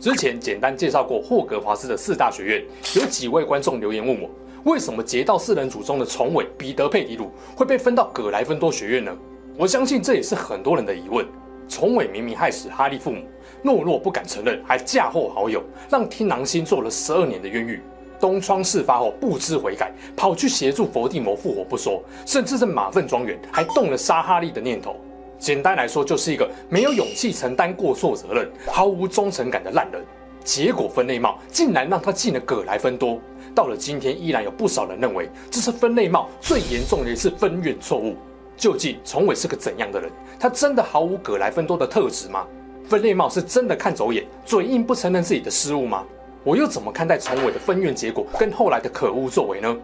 之前简单介绍过霍格华兹的四大学院，有几位观众留言问我，为什么劫道四人组中的重尾彼得佩迪鲁会被分到葛莱芬多学院呢？我相信这也是很多人的疑问。重尾明明害死哈利父母，懦弱不敢承认，还嫁祸好友，让天狼星做了十二年的冤狱。东窗事发后不知悔改，跑去协助佛地魔复活不说，甚至在马粪庄园还动了杀哈利的念头。简单来说，就是一个没有勇气承担过错责任、毫无忠诚感的烂人。结果分类帽竟然让他进了葛莱芬多。到了今天，依然有不少人认为这是分类帽最严重的一次分院错误。究竟虫尾是个怎样的人？他真的毫无葛莱芬多的特质吗？分类帽是真的看走眼、嘴硬不承认自己的失误吗？我又怎么看待虫尾的分院结果跟后来的可恶作为呢？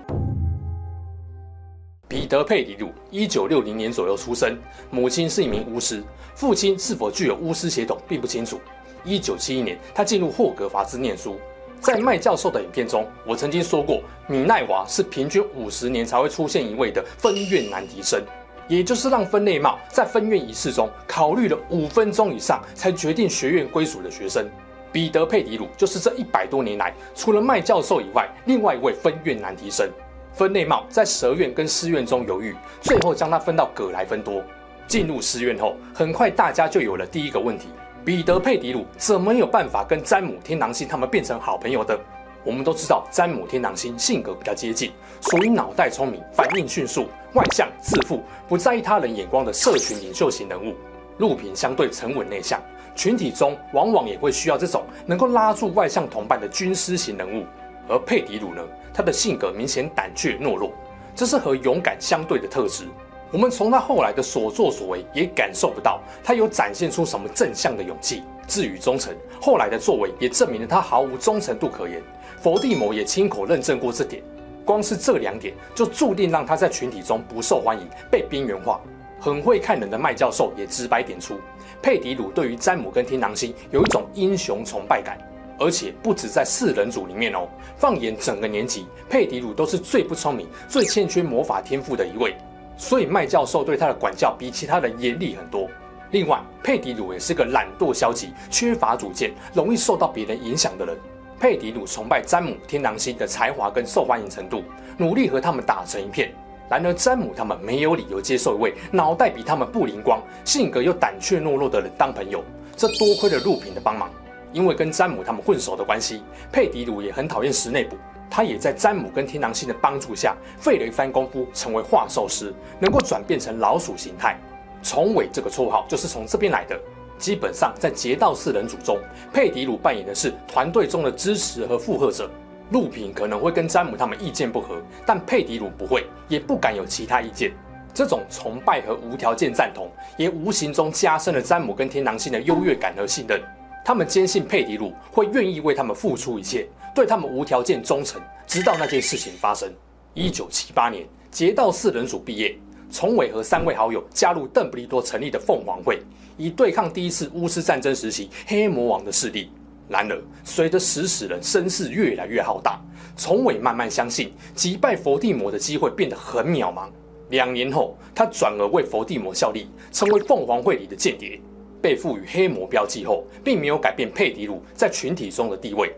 彼得·佩迪鲁，一九六零年左右出生，母亲是一名巫师，父亲是否具有巫师血统并不清楚。一九七一年，他进入霍格华兹念书。在麦教授的影片中，我曾经说过，米奈娃是平均五十年才会出现一位的分院难题生，也就是让分内帽在分院仪式中考虑了五分钟以上才决定学院归属的学生。彼得·佩迪鲁就是这一百多年来，除了麦教授以外，另外一位分院难题生。分类貌在蛇院跟狮院中犹豫，最后将他分到葛莱芬多。进入狮院后，很快大家就有了第一个问题：彼得·佩迪鲁怎么有办法跟詹姆·天狼星他们变成好朋友的？我们都知道，詹姆·天狼星性格比较接近，属于脑袋聪明、反应迅速、外向、自负、不在意他人眼光的社群领袖型人物。路平相对沉稳内向，群体中往往也会需要这种能够拉住外向同伴的军师型人物。而佩迪鲁呢？他的性格明显胆怯懦弱，这是和勇敢相对的特质。我们从他后来的所作所为也感受不到他有展现出什么正向的勇气。至于忠诚，后来的作为也证明了他毫无忠诚度可言。佛地魔也亲口认证过这点。光是这两点就注定让他在群体中不受欢迎，被边缘化。很会看人的麦教授也直白点出，佩迪鲁对于詹姆跟天狼星有一种英雄崇拜感。而且不止在四人组里面哦，放眼整个年级，佩迪鲁都是最不聪明、最欠缺魔法天赋的一位，所以麦教授对他的管教比其他人严厉很多。另外，佩迪鲁也是个懒惰、消极、缺乏主见、容易受到别人影响的人。佩迪鲁崇拜詹姆、天狼星的才华跟受欢迎程度，努力和他们打成一片。然而，詹姆他们没有理由接受一位脑袋比他们不灵光、性格又胆怯懦弱的人当朋友，这多亏了路平的帮忙。因为跟詹姆他们混熟的关系，佩迪鲁也很讨厌石内卜。他也在詹姆跟天狼星的帮助下，费了一番功夫，成为化兽师，能够转变成老鼠形态。重尾这个绰号就是从这边来的。基本上在劫道四人组中，佩迪鲁扮演的是团队中的支持和附和者。路平可能会跟詹姆他们意见不合，但佩迪鲁不会，也不敢有其他意见。这种崇拜和无条件赞同，也无形中加深了詹姆跟天狼星的优越感和信任。他们坚信佩迪鲁会愿意为他们付出一切，对他们无条件忠诚，直到那件事情发生。一九七八年，捷道四人组毕业，虫尾和三位好友加入邓布利多成立的凤凰会，以对抗第一次巫师战争时期黑魔王的势力。然而，随着食死人声势越来越浩大，虫尾慢慢相信击败佛地魔的机会变得很渺茫。两年后，他转而为佛地魔效力，成为凤凰会里的间谍。被赋予黑魔标记后，并没有改变佩迪鲁在群体中的地位，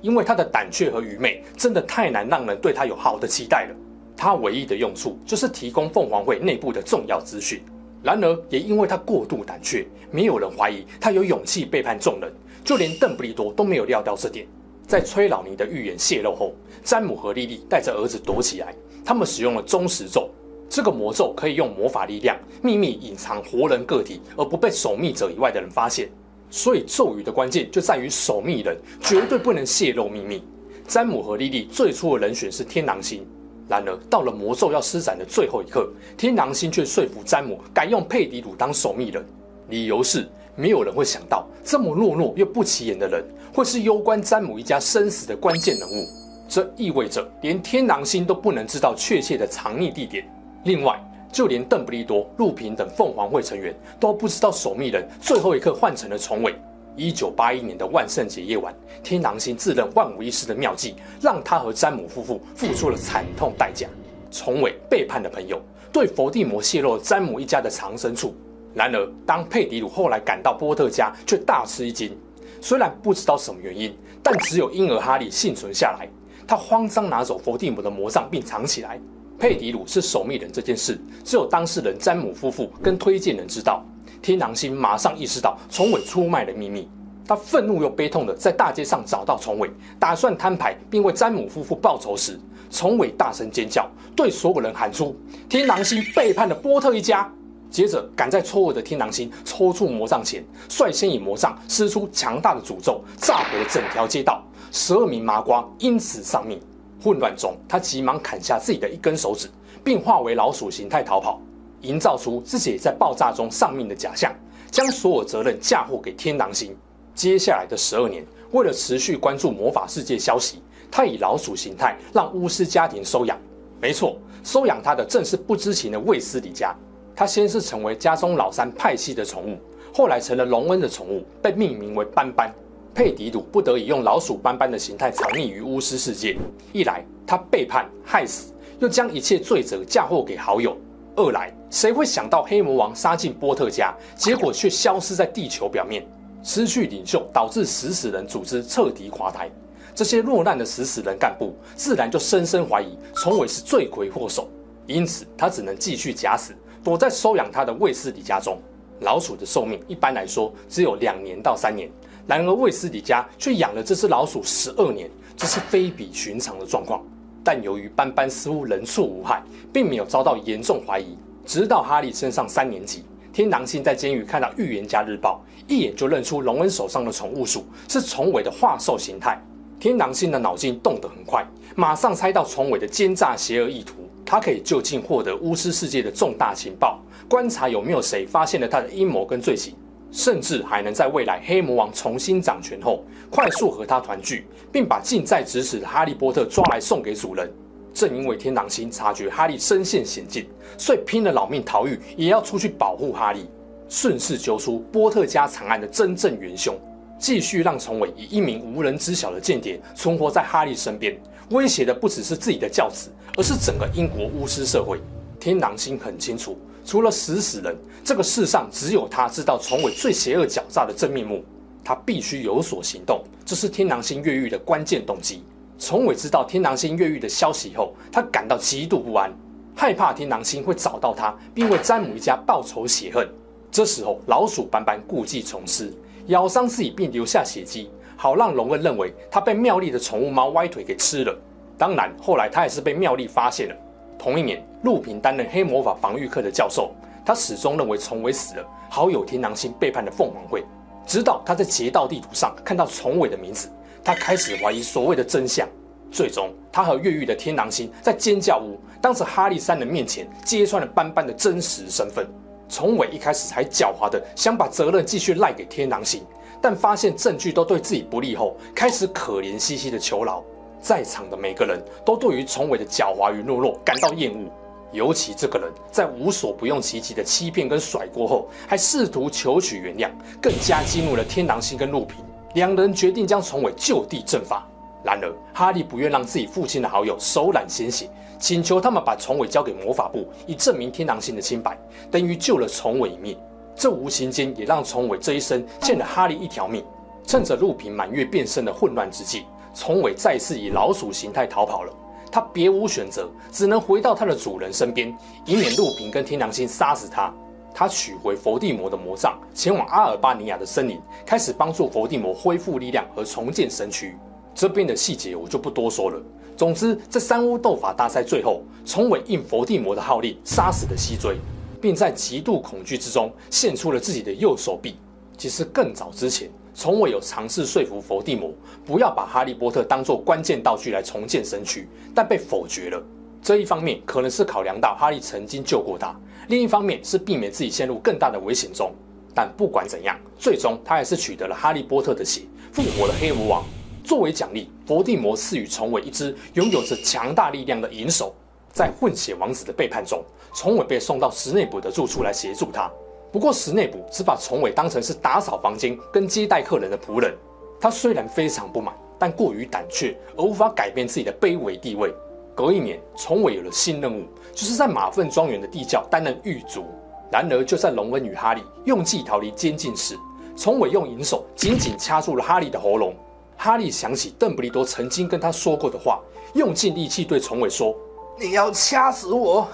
因为他的胆怯和愚昧真的太难让人对他有好的期待了。他唯一的用处就是提供凤凰会内部的重要资讯。然而，也因为他过度胆怯，没有人怀疑他有勇气背叛众人，就连邓布利多都没有料到这点。在崔老尼的预言泄露后，詹姆和莉莉带着儿子躲起来，他们使用了中时咒。这个魔咒可以用魔法力量秘密隐藏活人个体，而不被守密者以外的人发现。所以咒语的关键就在于守密人绝对不能泄露秘密。詹姆和莉莉最初的人选是天狼星，然而到了魔咒要施展的最后一刻，天狼星却说服詹姆改用佩迪鲁当守密人，理由是没有人会想到这么懦弱又不起眼的人会是攸关詹姆一家生死的关键人物。这意味着连天狼星都不能知道确切的藏匿地点。另外，就连邓布利多、路平等凤凰会成员都不知道守密人最后一刻换成了重尾。一九八一年的万圣节夜晚，天狼星自认万无一失的妙计，让他和詹姆夫妇付出了惨痛代价。重尾背叛了朋友，对伏地魔泄露了詹姆一家的藏身处。然而，当佩迪鲁后来赶到波特家，却大吃一惊。虽然不知道什么原因，但只有婴儿哈利幸存下来。他慌张拿走伏地魔的魔杖，并藏起来。佩迪鲁是守密人这件事，只有当事人詹姆夫妇跟推荐人知道。天狼星马上意识到重尾出卖了秘密，他愤怒又悲痛地在大街上找到重尾，打算摊牌并为詹姆夫妇报仇时，重尾大声尖叫，对所有人喊出：“天狼星背叛了波特一家。”接着赶在错愕的天狼星抽出魔杖前，率先以魔杖施出强大的诅咒，炸毁了整条街道，十二名麻瓜因此丧命。混乱中，他急忙砍下自己的一根手指，并化为老鼠形态逃跑。营造出自己在爆炸中丧命的假象，将所有责任嫁祸给天狼星。接下来的十二年，为了持续关注魔法世界消息，他以老鼠形态让巫师家庭收养。没错，收养他的正是不知情的卫斯理家。他先是成为家中老三派系的宠物，后来成了隆恩的宠物，被命名为斑斑。佩迪鲁不得已用老鼠斑斑的形态藏匿于巫师世界，一来他背叛害死，又将一切罪责嫁祸给好友。二来，谁会想到黑魔王杀进波特家，结果却消失在地球表面？失去领袖，导致食死人组织彻底垮台。这些落难的食死人干部，自然就深深怀疑重尾是罪魁祸首。因此，他只能继续假死，躲在收养他的卫斯理家中。老鼠的寿命一般来说只有两年到三年，然而卫斯理家却养了这只老鼠十二年，这是非比寻常的状况。但由于斑斑似乎人畜无害，并没有遭到严重怀疑。直到哈利升上三年级，天狼星在监狱看到《预言家日报》，一眼就认出荣恩手上的宠物鼠是重尾的化兽形态。天狼星的脑筋动得很快，马上猜到重尾的奸诈邪恶意图。他可以就近获得巫师世界的重大情报，观察有没有谁发现了他的阴谋跟罪行。甚至还能在未来黑魔王重新掌权后，快速和他团聚，并把近在咫尺的哈利波特抓来送给主人。正因为天狼星察觉哈利身陷险境，所以拼了老命逃狱，也要出去保护哈利，顺势揪出波特家惨案的真正元凶，继续让重尾以一名无人知晓的间谍存活在哈利身边，威胁的不只是自己的教子，而是整个英国巫师社会。天狼星很清楚。除了食死人，这个世上只有他知道重尾最邪恶狡诈的真面目。他必须有所行动，这是天狼星越狱的关键动机。重尾知道天狼星越狱的消息后，他感到极度不安，害怕天狼星会找到他，并为詹姆一家报仇雪恨。这时候，老鼠斑斑故技重施，咬伤自己并留下血迹，好让龙恩认为他被妙丽的宠物猫歪腿给吃了。当然，后来他也是被妙丽发现了。同一年，路平担任黑魔法防御课的教授，他始终认为重尾死了，好友天狼星背叛了凤凰会。直到他在劫道地图上看到重尾的名字，他开始怀疑所谓的真相。最终，他和越狱的天狼星在尖叫屋当着哈利三人面前揭穿了斑斑的真实身份。重尾一开始还狡猾的想把责任继续赖给天狼星，但发现证据都对自己不利后，开始可怜兮兮的求饶。在场的每个人都对于重尾的狡猾与懦弱感到厌恶，尤其这个人在无所不用其极的欺骗跟甩锅后，还试图求取原谅，更加激怒了天狼星跟路平。两人决定将重尾就地正法。然而，哈利不愿让自己父亲的好友手染鲜血，请求他们把重尾交给魔法部，以证明天狼星的清白，等于救了重尾一命。这无形间也让重尾这一生欠了哈利一条命。趁着路平满月变身的混乱之际。重尾再次以老鼠形态逃跑了，他别无选择，只能回到他的主人身边，以免陆平跟天狼星杀死他。他取回伏地魔的魔杖，前往阿尔巴尼亚的森林，开始帮助伏地魔恢复力量和重建身躯。这边的细节我就不多说了。总之，在三巫斗法大赛最后，重尾应伏地魔的号令，杀死了西追，并在极度恐惧之中献出了自己的右手臂。其实更早之前。重尾有尝试说服伏地魔不要把哈利波特当做关键道具来重建身躯，但被否决了。这一方面可能是考量到哈利曾经救过他，另一方面是避免自己陷入更大的危险中。但不管怎样，最终他还是取得了哈利波特的血，复活了黑魔王。作为奖励，佛地魔赐予重尾一只拥有着强大力量的银手。在混血王子的背叛中，重尾被送到史内普的住处来协助他。不过，史内普只把重尾当成是打扫房间跟接待客人的仆人。他虽然非常不满，但过于胆怯而无法改变自己的卑微地位。隔一年，重尾有了新任务，就是在马粪庄园的地窖担任狱卒。然而，就在龙恩与哈利用计逃离监禁时，重尾用银手紧紧掐住了哈利的喉咙。哈利想起邓布利多曾经跟他说过的话，用尽力气对重尾说：“你要掐死我，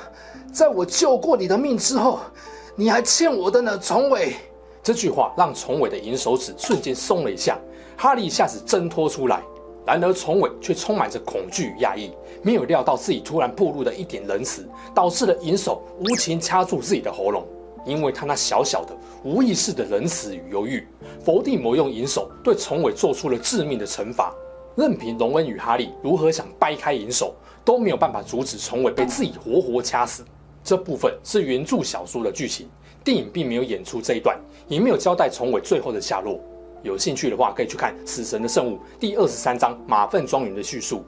在我救过你的命之后，你还欠我的呢。”重尾这句话让重尾的银手指瞬间松了一下，哈利一下子挣脱出来。然而，重尾却充满着恐惧与压抑，没有料到自己突然暴露的一点仁慈，导致了银手无情掐住自己的喉咙。因为他那小小的、无意识的仁慈与犹豫，佛地魔用银手对重尾做出了致命的惩罚。任凭荣恩与哈利如何想掰开银手，都没有办法阻止重尾被自己活活掐死。这部分是原著小说的剧情，电影并没有演出这一段，也没有交代重尾最后的下落。有兴趣的话，可以去看《死神的圣物》第二十三章《马粪庄园》的叙述。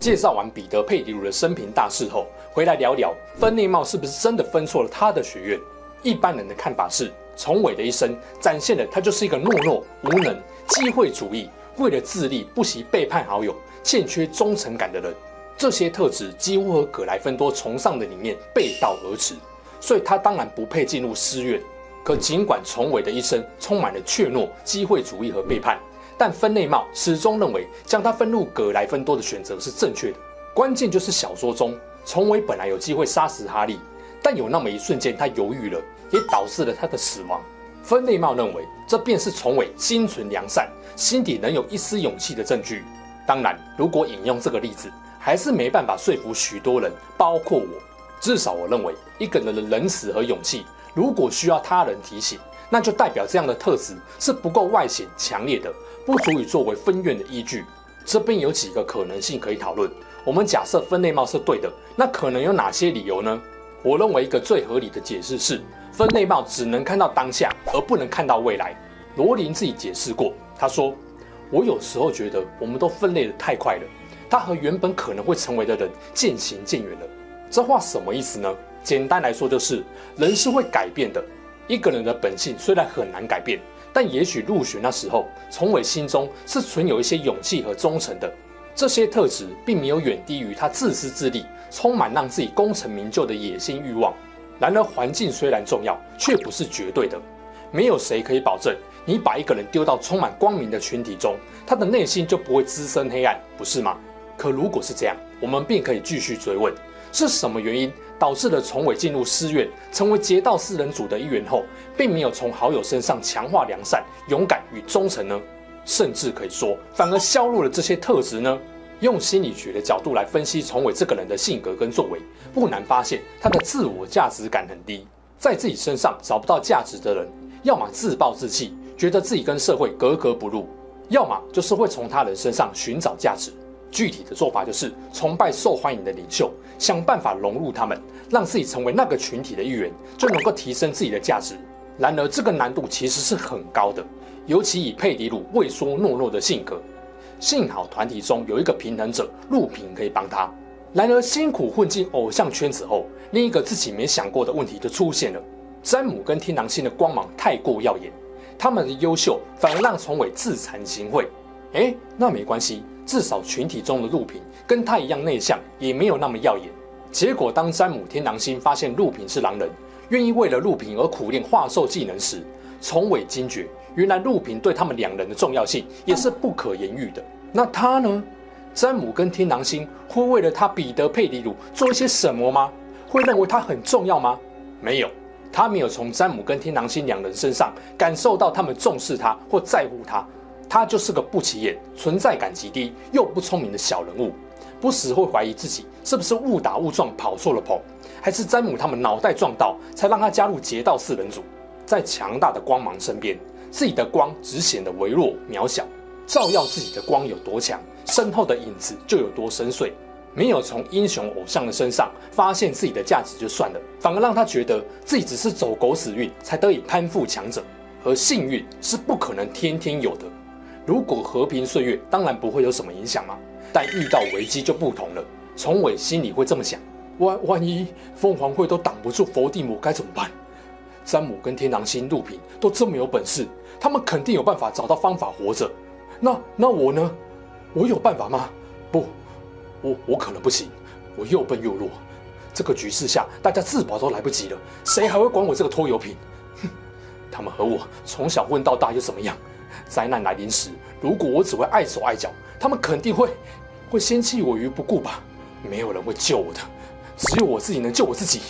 介绍完彼得·佩迪鲁的生平大事后，回来聊聊分内帽是不是真的分错了他的学院。一般人的看法是，重尾的一生展现了他就是一个懦弱、无能、机会主义，为了自立不惜背叛好友、欠缺忠诚感的人。这些特质几乎和葛莱芬多崇尚的理念背道而驰，所以他当然不配进入狮院。可尽管重尾的一生充满了怯懦、机会主义和背叛，但分内帽始终认为将他分入葛莱芬多的选择是正确的。关键就是小说中，重尾本来有机会杀死哈利，但有那么一瞬间他犹豫了，也导致了他的死亡。分内帽认为这便是重尾心存良善、心底能有一丝勇气的证据。当然，如果引用这个例子，还是没办法说服许多人，包括我。至少我认为，一个人的仁慈和勇气。如果需要他人提醒，那就代表这样的特质是不够外显强烈的，不足以作为分院的依据。这边有几个可能性可以讨论。我们假设分内帽是对的，那可能有哪些理由呢？我认为一个最合理的解释是，分内帽只能看到当下，而不能看到未来。罗琳自己解释过，他说：“我有时候觉得我们都分类得太快了，他和原本可能会成为的人渐行渐远了。”这话什么意思呢？简单来说，就是人是会改变的。一个人的本性虽然很难改变，但也许入学那时候，崇伟心中是存有一些勇气和忠诚的。这些特质并没有远低于他自私自利、充满让自己功成名就的野心欲望。然而，环境虽然重要，却不是绝对的。没有谁可以保证，你把一个人丢到充满光明的群体中，他的内心就不会滋生黑暗，不是吗？可如果是这样，我们便可以继续追问。是什么原因导致了重伟进入狮院，成为劫道四人组的一员后，并没有从好友身上强化良善、勇敢与忠诚呢？甚至可以说，反而削弱了这些特质呢？用心理学的角度来分析重伟这个人的性格跟作为，不难发现他的自我价值感很低，在自己身上找不到价值的人，要么自暴自弃，觉得自己跟社会格格不入，要么就是会从他人身上寻找价值。具体的做法就是崇拜受欢迎的领袖，想办法融入他们，让自己成为那个群体的一员，就能够提升自己的价值。然而，这个难度其实是很高的，尤其以佩迪鲁畏缩懦弱的性格。幸好团体中有一个平衡者陆平可以帮他。然而，辛苦混进偶像圈子后，另一个自己没想过的问题就出现了：詹姆跟天狼星的光芒太过耀眼，他们的优秀反而让崇伟自惭形秽。诶，那没关系。至少群体中的路平跟他一样内向，也没有那么耀眼。结果当詹姆天狼星发现路平是狼人，愿意为了路平而苦练化兽技能时，重尾惊觉，原来路平对他们两人的重要性也是不可言喻的。那他呢？詹姆跟天狼星会为了他彼得佩迪鲁做一些什么吗？会认为他很重要吗？没有，他没有从詹姆跟天狼星两人身上感受到他们重视他或在乎他。他就是个不起眼、存在感极低又不聪明的小人物，不时会怀疑自己是不是误打误撞跑错了棚，还是詹姆他们脑袋撞到才让他加入劫道四人组。在强大的光芒身边，自己的光只显得微弱渺小。照耀自己的光有多强，身后的影子就有多深邃。没有从英雄偶像的身上发现自己的价值就算了，反而让他觉得自己只是走狗屎运才得以攀附强者，而幸运是不可能天天有的。如果和平岁月，当然不会有什么影响嘛。但遇到危机就不同了。崇伟心里会这么想：万万一凤凰会都挡不住佛地魔，该怎么办？詹姆跟天狼星、陆平都这么有本事，他们肯定有办法找到方法活着。那那我呢？我有办法吗？不，我我可能不行。我又笨又弱，这个局势下，大家自保都来不及了，谁还会管我这个拖油瓶？哼，他们和我从小混到大又怎么样？灾难来临时，如果我只会碍手碍脚，他们肯定会会先弃我于不顾吧？没有人会救我的，只有我自己能救我自己。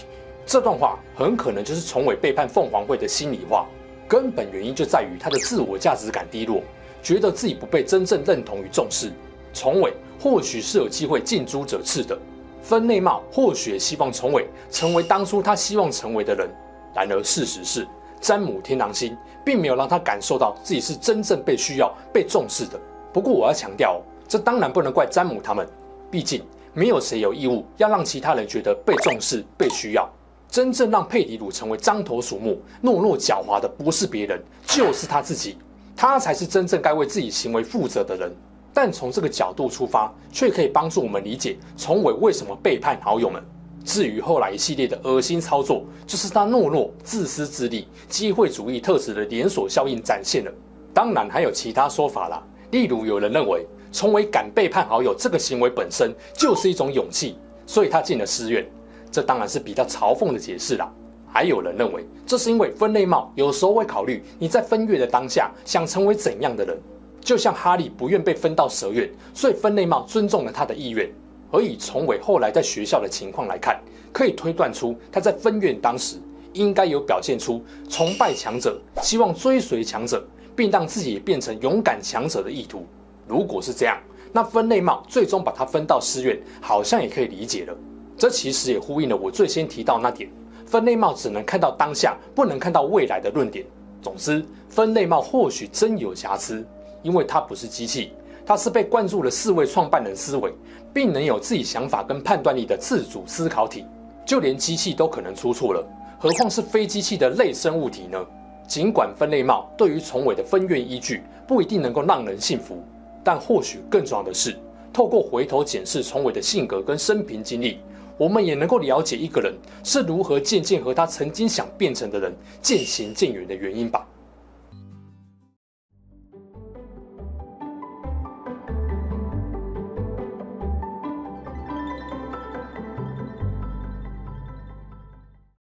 这段话很可能就是崇伟背叛凤凰会的心里话，根本原因就在于他的自我价值感低落，觉得自己不被真正认同与重视。崇伟或许是有机会近朱者赤的，分内茂或许也希望崇伟成为当初他希望成为的人。然而事实是，詹姆天狼星并没有让他感受到自己是真正被需要、被重视的。不过我要强调，这当然不能怪詹姆他们，毕竟没有谁有义务要让其他人觉得被重视、被需要。真正让佩迪鲁成为獐头鼠目、懦弱狡猾的，不是别人，就是他自己。他才是真正该为自己行为负责的人。但从这个角度出发，却可以帮助我们理解崇伟为什么背叛好友们。至于后来一系列的恶心操作，就是他懦弱、自私自利、机会主义特质的连锁效应展现了。当然还有其他说法啦，例如有人认为崇伟敢背叛好友这个行为本身就是一种勇气，所以他进了师院。这当然是比较嘲讽的解释啦。还有人认为，这是因为分类帽有时候会考虑你在分月的当下想成为怎样的人，就像哈利不愿被分到蛇院，所以分类帽尊重了他的意愿。而以崇伟后来在学校的情况来看，可以推断出他在分院当时应该有表现出崇拜强者、希望追随强者，并让自己也变成勇敢强者的意图。如果是这样，那分类帽最终把他分到师院，好像也可以理解了。这其实也呼应了我最先提到那点：分类帽只能看到当下，不能看到未来的论点。总之，分类帽或许真有瑕疵，因为它不是机器，它是被灌注了四位创办人思维，并能有自己想法跟判断力的自主思考体。就连机器都可能出错了，何况是非机器的类生物体呢？尽管分类帽对于崇伟的分院依据不一定能够让人信服，但或许更重要的是，透过回头检视崇伟的性格跟生平经历。我们也能够了解一个人是如何渐渐和他曾经想变成的人渐行渐远的原因吧。